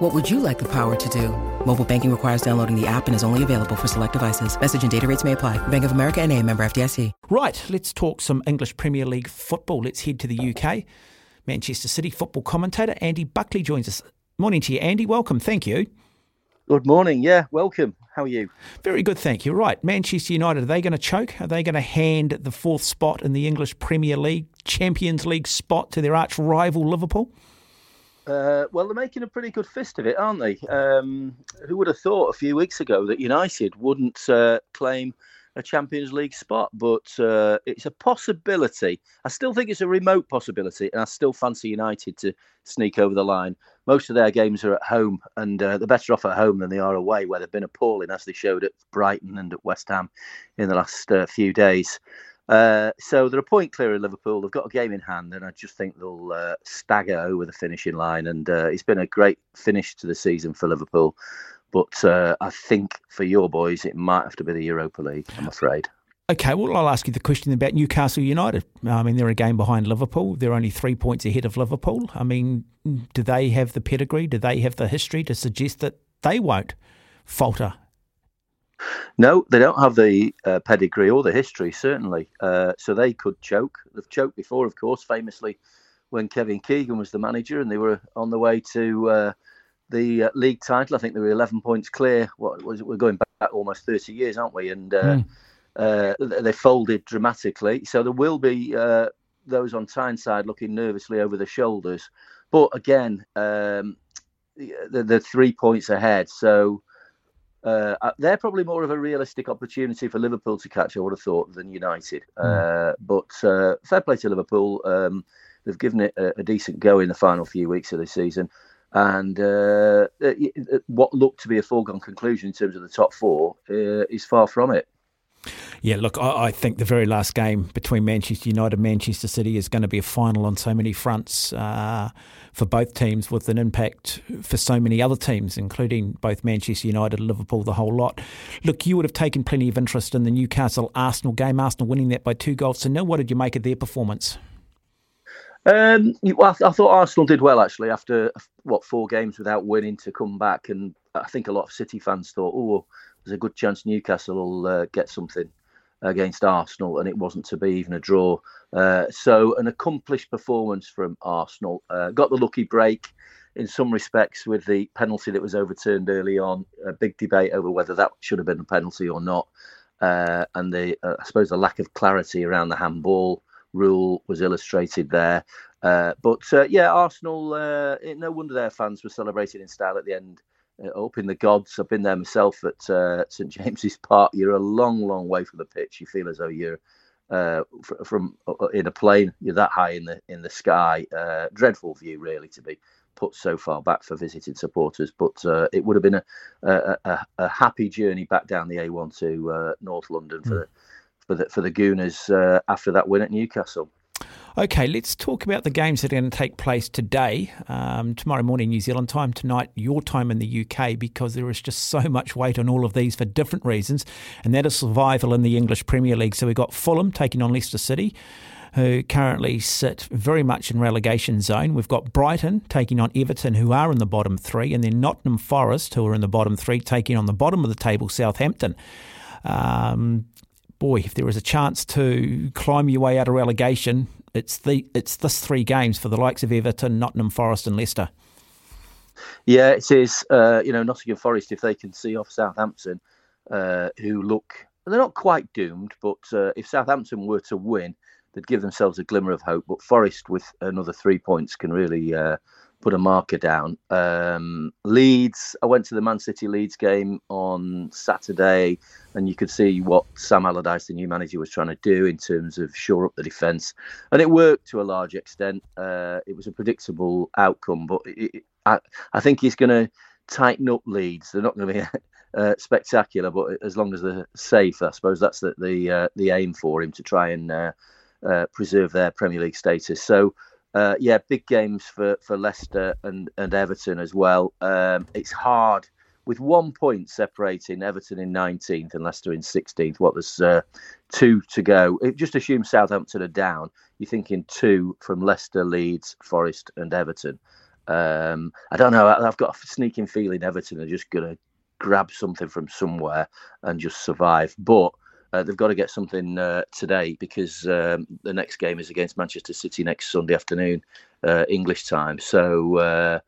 What would you like the power to do? Mobile banking requires downloading the app and is only available for select devices. Message and data rates may apply. Bank of America and a member FDIC. Right, let's talk some English Premier League football. Let's head to the UK. Manchester City football commentator Andy Buckley joins us. Morning to you, Andy. Welcome. Thank you. Good morning. Yeah, welcome. How are you? Very good, thank you. Right, Manchester United, are they going to choke? Are they going to hand the fourth spot in the English Premier League, Champions League spot to their arch rival Liverpool? Uh, well, they're making a pretty good fist of it, aren't they? Um, who would have thought a few weeks ago that United wouldn't uh, claim a Champions League spot? But uh, it's a possibility. I still think it's a remote possibility, and I still fancy United to sneak over the line. Most of their games are at home, and uh, they're better off at home than they are away, where they've been appalling, as they showed at Brighton and at West Ham in the last uh, few days. Uh, so they're a point clear of Liverpool. They've got a game in hand, and I just think they'll uh, stagger over the finishing line. And uh, it's been a great finish to the season for Liverpool. But uh, I think for your boys, it might have to be the Europa League, I'm afraid. Okay, well, I'll ask you the question about Newcastle United. I mean, they're a game behind Liverpool. They're only three points ahead of Liverpool. I mean, do they have the pedigree? Do they have the history to suggest that they won't falter no, they don't have the uh, pedigree or the history, certainly. Uh, so they could choke. They've choked before, of course, famously when Kevin Keegan was the manager and they were on the way to uh, the uh, league title. I think they were 11 points clear. What was it? We're going back almost 30 years, aren't we? And mm. they folded dramatically. So there will be those on Tyneside looking nervously over the shoulders. But again, um, the, the three points ahead. So uh, uh, they're probably more of a realistic opportunity for Liverpool to catch, I would have thought, than United. Mm. Uh, but uh, fair play to Liverpool. Um, they've given it a, a, decent go in the final few weeks of the season. And uh, uh, what looked to be a foregone conclusion in terms of the top four is far from it. Yeah, look, I, I, think the very last game between Manchester United and Manchester City is going to be a final on so many fronts uh, for both teams, with an impact for so many other teams, including both Manchester United, and Liverpool, the whole lot. Look, you would have taken plenty of interest in the Newcastle Arsenal game, Arsenal winning that by two goals to nil. What did you make of their performance? Um, well, I thought Arsenal did well actually after what four games without winning to come back, and I think a lot of City fans thought, oh there's a good chance Newcastle will uh, get something against Arsenal, and it wasn't to be even a draw. Uh, so, an accomplished performance from Arsenal. Uh, got the lucky break in some respects with the penalty that was overturned early on. A big debate over whether that should have been a penalty or not. Uh, and the, uh, I suppose, the lack of clarity around the handball rule was illustrated there. Uh, but yeah, Arsenal, no wonder their fans were celebrating in style at the end uh, up in the gods. I've been there myself at uh, St James's Park. You're a long, long way from the pitch. You feel as though you're uh, fr- from uh, in a plane. You're that high in the in the sky. Uh, dreadful view, really, to be put so far back for visiting supporters. But uh, it would have been a, a, a, a, happy journey back down the A1 to North London for mm. the for the for the Gooners after that win at Newcastle. Okay, let's talk about the games that are going to take place today, um, tomorrow morning New Zealand time, tonight your time in the UK, because there is just so much weight on all of these for different reasons, and that is survival in the English Premier League. So we've got Fulham taking on Leicester City. Who currently sit very much in relegation zone. We've got Brighton taking on Everton, who are in the bottom three, and then Nottingham Forest, who are in the bottom three, taking on the bottom of the table, Southampton. Um, boy, if there is a chance to climb your way out of relegation, it's the it's this three games for the likes of Everton, Nottingham Forest, and Leicester. Yeah, it is. Uh, you know, Nottingham Forest, if they can see off Southampton, uh, who look they're not quite doomed, but uh, if Southampton were to win, they'd give themselves a glimmer of hope. But Forest, with another three points, can really uh, put a marker down. Um, Leeds, I went to the Man City Leeds game on Saturday, and you could see what Sam Allardyce, the new manager, was trying to do in terms of shore up the defence, and it worked to a large extent. Uh, it was a predictable outcome, but it, I, I, think he's going to tighten up Leeds. They're not going to be uh, spectacular, but as long as they're safe, I suppose that's the the, uh, the aim for him to try and uh, uh, preserve their Premier League status. So. Uh, yeah, big games for, for Leicester and, and Everton as well. Um, it's hard with one point separating Everton in 19th and Leicester in 16th. What there's uh, two to go. It just assume Southampton are down. You're thinking two from Leicester, Leeds, Forest, and Everton. Um, I don't know. I've got a sneaking feeling Everton are just going to grab something from somewhere and just survive. But uh, they've got to get something uh, today because um, the next game is against Manchester City next Sunday afternoon, uh, English time. So uh,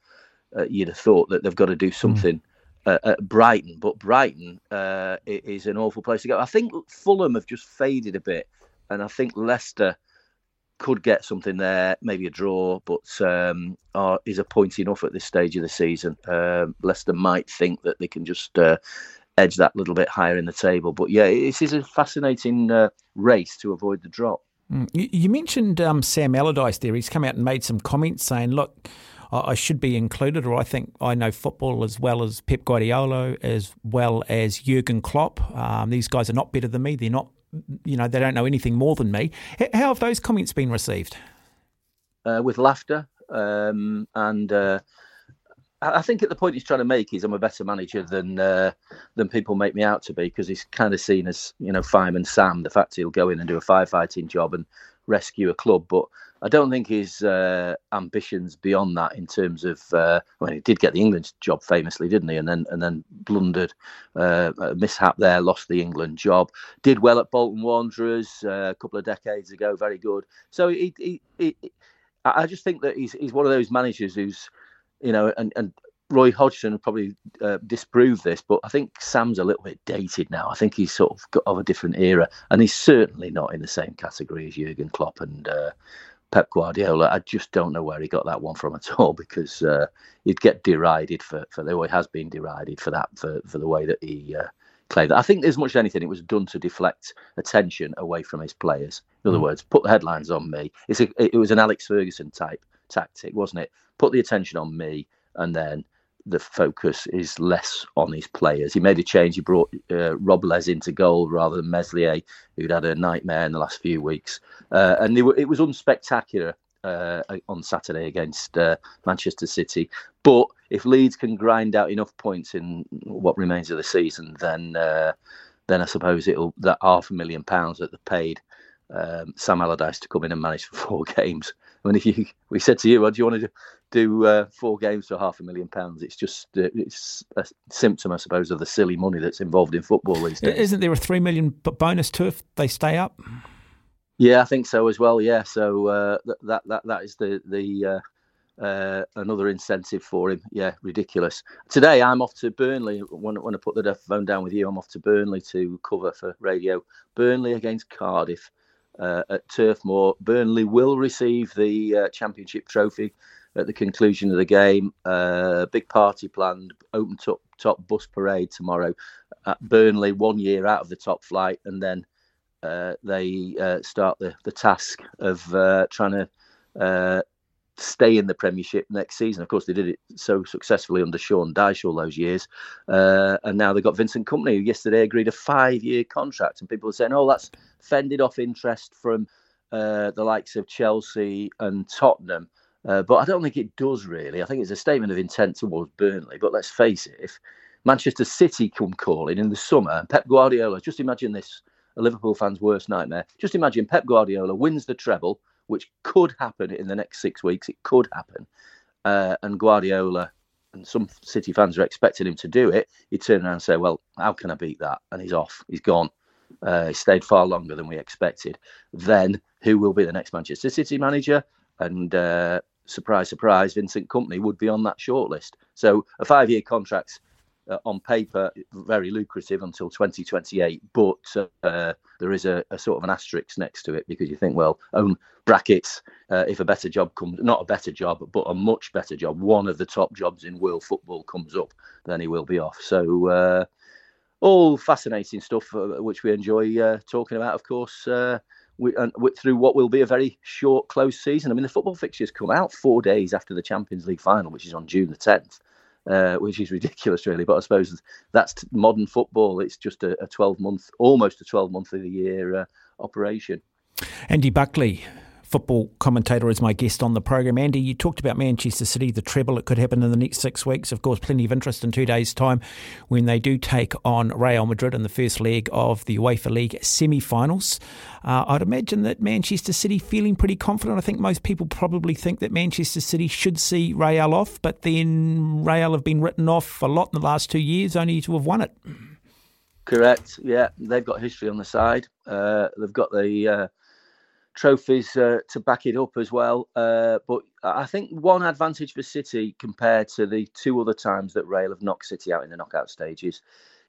uh, you'd have thought that they've got to do hmm. something. Mm uh, at Brighton, but Brighton uh, is an awful place to go. I think Fulham have just faded a bit, and I think Leicester could get something there, maybe a draw, but um, are, is a point enough at this stage of the season. Um, Leicester might think that they can just uh, edge that little bit higher in the table. But yeah, this is a fascinating uh, race to avoid the drop. Mm. You, you, mentioned um, Sam Allardyce there. He's come out and made some comments saying, look, I should be included, or I think I know football as well as Pep Guardiola, as well as Jurgen Klopp. Um, these guys are not better than me. They're not, you know, they don't know anything more than me. How have those comments been received? Uh, with laughter, um, and uh, I think at the point he's trying to make is I'm a better manager than uh, than people make me out to be because he's kind of seen as you know fireman Sam. The fact he'll go in and do a firefighting job and rescue a club, but I don't think his uh, ambitions beyond that in terms of. Uh, well, he did get the England job famously, didn't he? And then and then blundered, uh, mishap there, lost the England job. Did well at Bolton Wanderers uh, a couple of decades ago, very good. So he, he, he, I just think that he's he's one of those managers who's, you know, and and Roy Hodgson probably uh, disproved this, but I think Sam's a little bit dated now. I think he's sort of got of a different era, and he's certainly not in the same category as Jurgen Klopp and uh, Pep Guardiola. I just don't know where he got that one from at all because uh, he'd get derided for, for the way he has been derided for that for, for the way that he uh, claimed that. I think as much as anything, it was done to deflect attention away from his players. In other mm. words, put the headlines on me. It's a, it was an Alex Ferguson type tactic, wasn't it? Put the attention on me, and then the focus is less on his players. He made a change. He brought uh, Robles into goal rather than Meslier, who'd had a nightmare in the last few weeks. Uh, and were, it was unspectacular uh, on Saturday against uh, Manchester City. But if Leeds can grind out enough points in what remains of the season, then uh, then I suppose it'll that half a million pounds that they paid um, Sam Allardyce to come in and manage for four games. I mean, if you we said to you, "What do you want to do?" do uh, four games for half a million pounds. It's just uh, it's a symptom, I suppose, of the silly money that's involved in football these days. Isn't there a three million bonus too if they stay up? Yeah, I think so as well. Yeah, so uh, that that that is the the uh, uh, another incentive for him. Yeah, ridiculous. Today I'm off to Burnley. When, when I put the phone down with you, I'm off to Burnley to cover for radio. Burnley against Cardiff. Uh, at Turf Moor, Burnley will receive the Championship trophy at the conclusion of the game. Uh, big party planned, open top top bus parade tomorrow at Burnley, one year out of the top flight, and then uh, they uh, start the the task of uh, trying to uh, stay in the Premiership next season. Of course, they did it so successfully under Sean Dyche all those years, uh, and now they've got Vincent Kompany, who yesterday agreed a five-year contract, and people are saying, "Oh, that's fended off interest from." the likes of Chelsea and Tottenham, uh, but I don't think it does really. I think it's a statement of intent towards Burnley. But let's face it, if Manchester City come calling in the summer Pep Guardiola, just imagine this a Liverpool fan's worst nightmare. Just imagine Pep Guardiola wins the treble, which could happen in the next six weeks. It could happen. Uh, and Guardiola and some City fans are expecting him to do it. He turn around and say, Well, how can I beat that? And he's off. He's gone. Uh, he stayed far longer than we expected. Then who will be the next Manchester City manager? And uh, surprise, surprise, Vincent Kompany would be on that shortlist. So a five-year contract uh, on paper very lucrative until 2028, but uh, there is a, a, sort of an asterisk next to it because you think, well, own brackets. Uh, if a better job comes, not a better job, but a much better job, one of the top jobs in world football comes up, then he will be off. So. Uh, all fascinating stuff, uh, which we enjoy uh, talking about, of course we, and through what will be a very short, close season. I mean, the football fixtures come out four days after the Champions League final, which is on June the 10th. Uh, which is ridiculous, really. But I suppose that's modern football. It's just a, a 12 month, almost a 12 month of the year uh, operation. Andy Buckley, football commentator, is my guest on the program. Andy, you talked about Manchester City, the treble. It could happen in the next six weeks. Of course, plenty of interest in two days' time when they do take on Real Madrid in the first leg of the UEFA League semi-finals. Uh, I'd imagine that Manchester City feeling pretty confident. I think most people probably think that Manchester City should see Real off, but then Real have been written off a lot in the last two years, only to have won it. Correct. Yeah, they've got history on the side. Uh, they've got the uh, trophies uh, to back it up as well. Uh, but I think one advantage for City compared to the two other times that Real have knocked City out in the knockout stages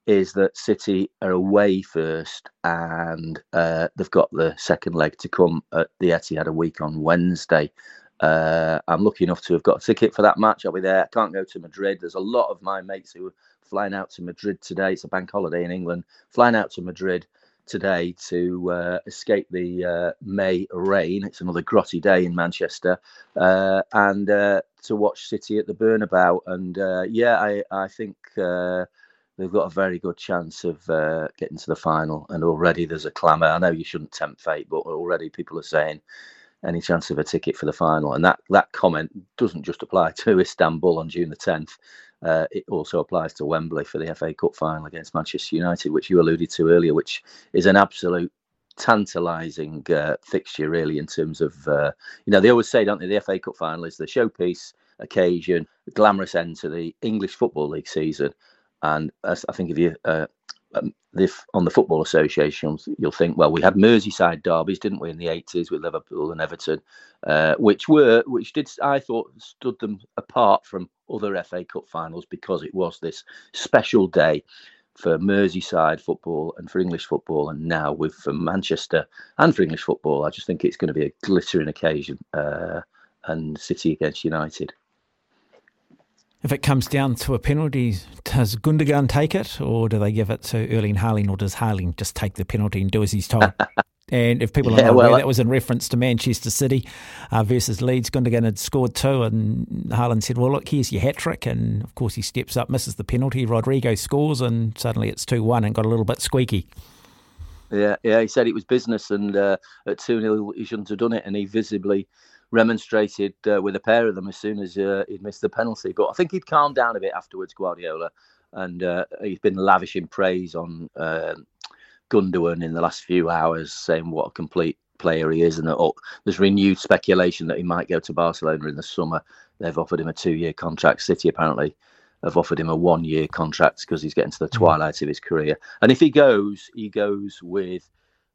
is that City are away first and uh, they've got the second leg to come at the Etihad a week on Wednesday. Uh, I'm lucky enough to have got a ticket for that match. I'll be there. I can't go to Madrid. There's a lot of my mates who are flying out to Madrid today. It's a bank holiday in England. Flying out to Madrid today to uh, escape the uh, May rain. It's another grotty day in Manchester, uh, and uh, to watch City at the Bernabéu. And uh, yeah, I I think uh, they've got a very good chance of getting to the final. And already there's a clamour. I know you shouldn't tempt fate, but already people are saying. Any chance of a ticket for the final, and that that comment doesn't just apply to Istanbul on June the 10th. Uh, it also applies to Wembley for the FA Cup final against Manchester United, which you alluded to earlier, which is an absolute tantalising uh, fixture, really, in terms of, uh, you know, they always say, don't they, the FA Cup final is the showpiece occasion, the glamorous end to the English Football League season. And I think if you uh, um, on the Football Association, you'll think, well, we had Merseyside derbies, didn't we, in the 80s with Liverpool and Everton, uh, which were, which did, I thought, stood them apart from other FA Cup finals because it was this special day for Merseyside football and for English football, and now with for Manchester and for English football, I just think it's going to be a glittering occasion. Uh, and City against United. If it comes down to a penalty, does Gundogan take it, or do they give it to Erling Haaland, or does Haaland just take the penalty and do as he's told? and if people yeah, are not well, aware, that was in reference to Manchester City uh, versus Leeds. Gundogan had scored two, and Haaland said, "Well, look, here's your hat trick." And of course, he steps up, misses the penalty. Rodrigo scores, and suddenly it's two one, and got a little bit squeaky. Yeah, yeah. He said it was business, and uh, at two 0 he shouldn't have done it, and he visibly remonstrated uh, with a pair of them as soon as uh, he'd missed the penalty. But I think he'd calmed down a bit afterwards, Guardiola, and uh, he's been lavishing praise on um, Gundogan in the last few hours, saying what a complete player he is, and that oh, there's renewed speculation that he might go to Barcelona in the summer. They've offered him a two-year contract. City apparently have offered him a one-year contract because he's getting to the hmm. twilight of his career. And if he goes, he goes with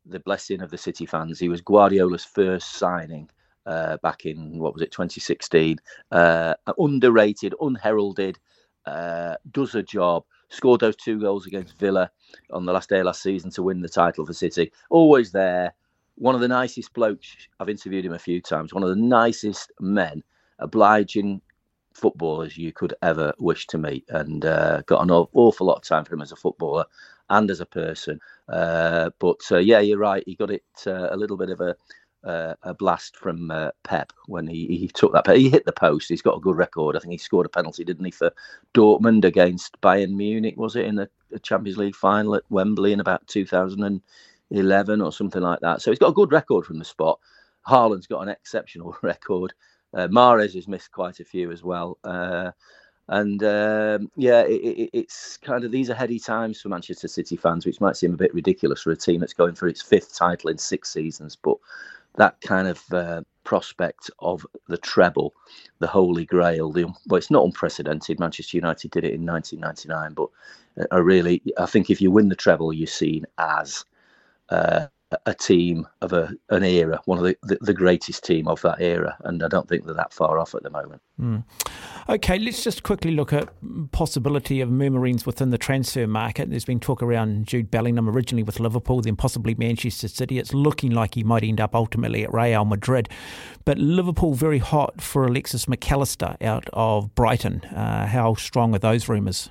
the blessing of the City fans. He was Guardiola's first signing uh, back in what was it 2016. Uh, underrated, unheralded, uh, does a job. Scored those two goals against Villa on the last day of last season to win the title for City. Always there. One of the nicest blokes. I've interviewed him a few times. One of the nicest men, obliging footballers you could ever wish to meet, and uh, got an awful lot of time for him as a footballer and as a person. Uh, but uh, yeah, you're right. He got it uh, a little bit of a uh, a blast from uh, Pep when he, he took that. He hit the post. He's got a good record. I think he scored a penalty, didn't he, for Dortmund against Bayern Munich? Was it in the, Champions League final at Wembley in about 2011 or something like that? So he's got a good record from the spot. Haaland's got an exceptional record. Uh, Mahrez has missed quite a few as well. Uh, and um, yeah, it, it, it's kind of these are heady times for Manchester City fans, which might seem a bit ridiculous for a team that's going for its fifth title in six seasons. But that kind of uh, prospect of the treble, the Holy Grail. The, well, it's not unprecedented. Manchester United did it in 1999, but uh, I really, I think if you win the treble, you're seen as uh, a team of a an era, one of the, the, the, greatest team of that era, and I don't think they're that far off at the moment. Mm. Okay, let's just quickly look at possibility of murmurings within the transfer market. There's been talk around Jude Bellingham originally with Liverpool, then possibly Manchester City. It's looking like he might end up ultimately at Real Madrid, but Liverpool very hot for Alexis McAllister out of Brighton. Uh, how strong are those rumours?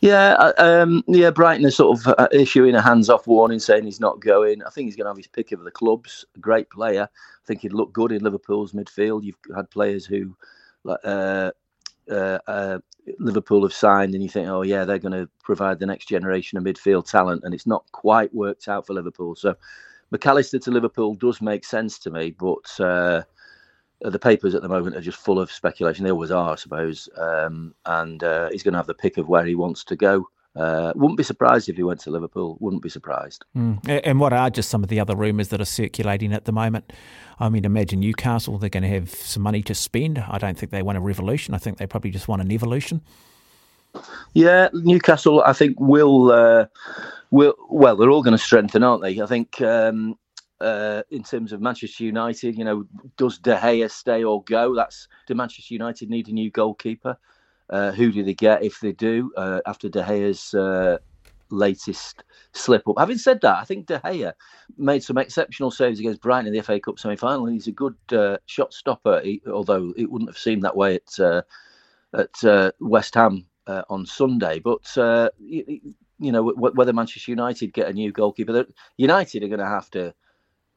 Yeah, uh, um, yeah. Brighton is sort of uh, issuing a hands-off warning, saying he's not going. I think he's going to have his pick of the clubs. Great player. I think he'd look good in Liverpool's midfield. You've had players who, uh, uh, uh, Liverpool have signed, and you think, oh yeah, they're going to provide the next generation of midfield talent, and it's not quite worked out for Liverpool. So McAllister to Liverpool does make sense to me, but uh, the papers at the moment are just full of speculation. They always are, I suppose. Um, and uh, he's going to have the pick of where he wants to go. Uh, wouldn't be surprised if he went to Liverpool. Wouldn't be surprised. Mm. And what are just some of the other rumours that are circulating at the moment? I mean, imagine Newcastle. They're going to have some money to spend. I don't think they want a revolution. I think they probably just want an evolution. Yeah, Newcastle. I think will uh, will well. They're all going to strengthen, aren't they? I think um, uh, in terms of Manchester United, you know, does De Gea stay or go? That's do Manchester United need a new goalkeeper? Uh, who do they get if they do uh, after De Gea's uh, latest slip up? Having said that, I think De Gea made some exceptional saves against Brighton in the FA Cup semi final. He's a good uh, shot stopper, he, although it wouldn't have seemed that way at uh, at West Ham on Sunday. But you, you, know, whether Manchester United get a new goalkeeper, United are going to have to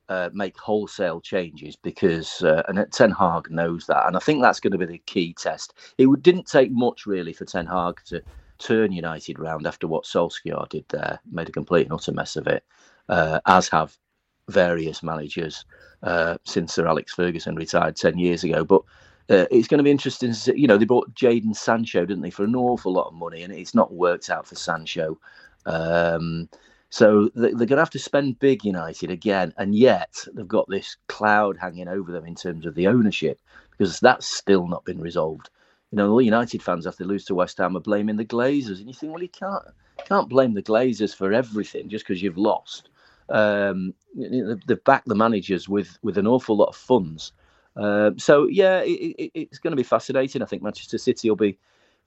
uh, make wholesale changes because, uh, and Ten Hag knows that, and I think that's going to be the key test. It didn't take much really for Ten Hag to turn United round after what Solskjaer did there, made a complete and utter mess of it, uh, as have various managers uh, since Sir Alex Ferguson retired ten years ago. But uh, it's going to be interesting. To see, you know, they bought Jadon Sancho, didn't they, for an awful lot of money, and it's not worked out for Sancho. Um, so they're going to have to spend big United again, and yet they've got this cloud hanging over them in terms of the ownership because that's still not been resolved. You know, all United fans after they lose to West Ham are blaming the Glazers, and you think, well, you can't can't blame the Glazers for everything just because you've lost. Um, they've backed the managers with with an awful lot of funds. Uh, so yeah, it, it, it's going to be fascinating. I think Manchester City will be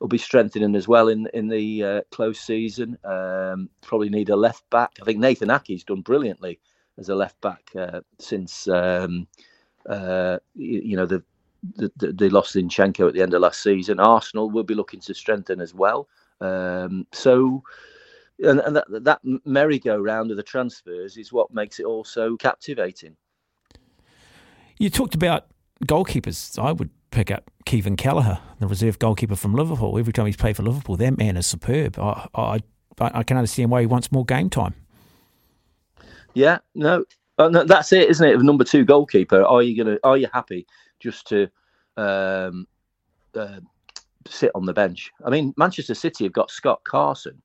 will be strengthening as well in in the uh, close season. Um, probably need a left back. I think Nathan Aké's done brilliantly as a left back uh, since um, uh, you, you, know the, the, the, they lost Zinchenko at the end of last season. Arsenal will be looking to strengthen as well. Um, so. And, and that, that merry-go-round of the transfers is what makes it all so captivating. You talked about goalkeepers. I would pick up Kevin Kelleher, the reserve goalkeeper from Liverpool. Every time he's played for Liverpool, that man is superb. I, I, I can understand why he wants more game time. Yeah, no, uh, no that's it, isn't it? Of number two goalkeeper, are you gonna? Are you happy just to um, uh, sit on the bench? I mean, Manchester City have got Scott Carson,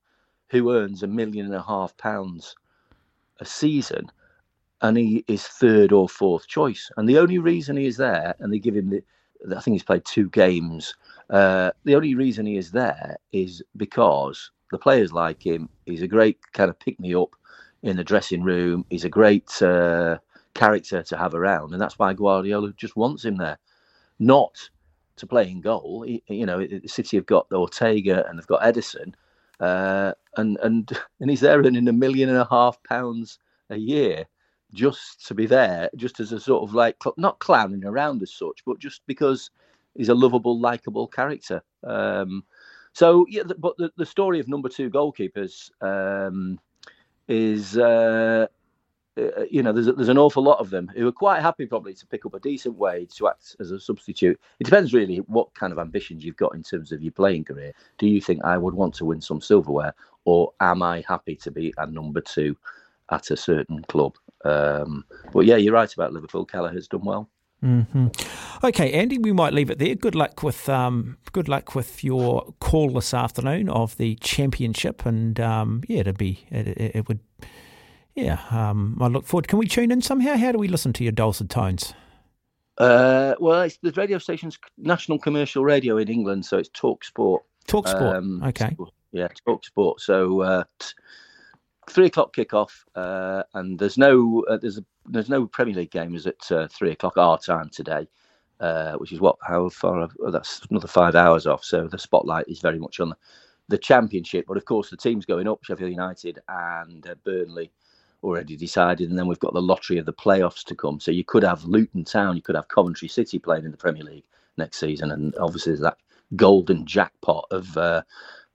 who earns a million and a half pounds a season, and he is third or fourth choice. And the only reason he is there, and they give him the I think he's played two games. Uh, the only reason he is there is because the players like him. He's a great kind of pick me up in the dressing room. He's a great uh, character to have around, and that's why Guardiola just wants him there, not to play in goal. He, you know, the City have got Ortega and they've got Ederson, uh, and and and he's there earning a million and a half pounds a year just to be there, just as a sort of like not clowning around as such, but just because he's a lovable, likable character. Um, so yeah, but the, the story of number two goalkeepers um, is. Uh, uh, you know, there's there's an awful lot of them who are quite happy probably to pick up a decent wage to act as a substitute. It depends really what kind of ambitions you've got in terms of your playing career. Do you think I would want to win some silverware, or am I happy to be a number two at a certain club? Um, but yeah, you're right about Liverpool. Kelleher's done well. Mm-hmm. Okay, Andy, we might leave it there. Good luck with um, good luck with your call this afternoon of the championship, and um, yeah, it'd be it, it, it would. Yeah, um, I look forward. Can we tune in somehow? How do we listen to your dulcet tones? Uh, well, it's the radio station's national commercial radio in England, so it's Talk Sport. Talk Sport. Um, okay. So, yeah, Talk Sport. So uh, three o'clock kickoff, uh, and there's no uh, there's a, there's no Premier League games at uh, three o'clock our time today, uh, which is what how far oh, that's another five hours off. So the spotlight is very much on the, the Championship, but of course the teams going up, Sheffield United and uh, Burnley, already decided, and then we've got the lottery of the playoffs to come. So you could have Luton Town, you could have Coventry City playing in the Premier League next season, and obviously there's that golden jackpot of uh,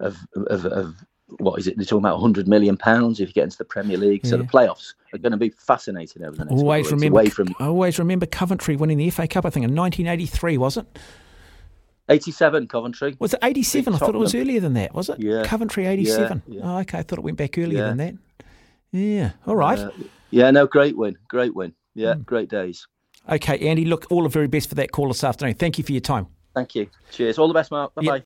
of, of, of what is it? They're talking about 100 million pounds if you get into the Premier League. So yeah. the playoffs are going to be fascinating over the next. Always remember, away from always remember Coventry winning the FA Cup. I think in 1983 was it? 87 Coventry. Was it 87? I thought it was earlier than that, was it? Yeah. Coventry 87. Yeah, yeah. Oh, okay. I thought it went back earlier than that. Yeah. All right. Uh, yeah, no, great win. Great win. Yeah, Hmm. great days. okay, Andy, look, all the very best for that call this afternoon. Thank you for your time. Thank you. Cheers. All the best, Mark. Bye bye.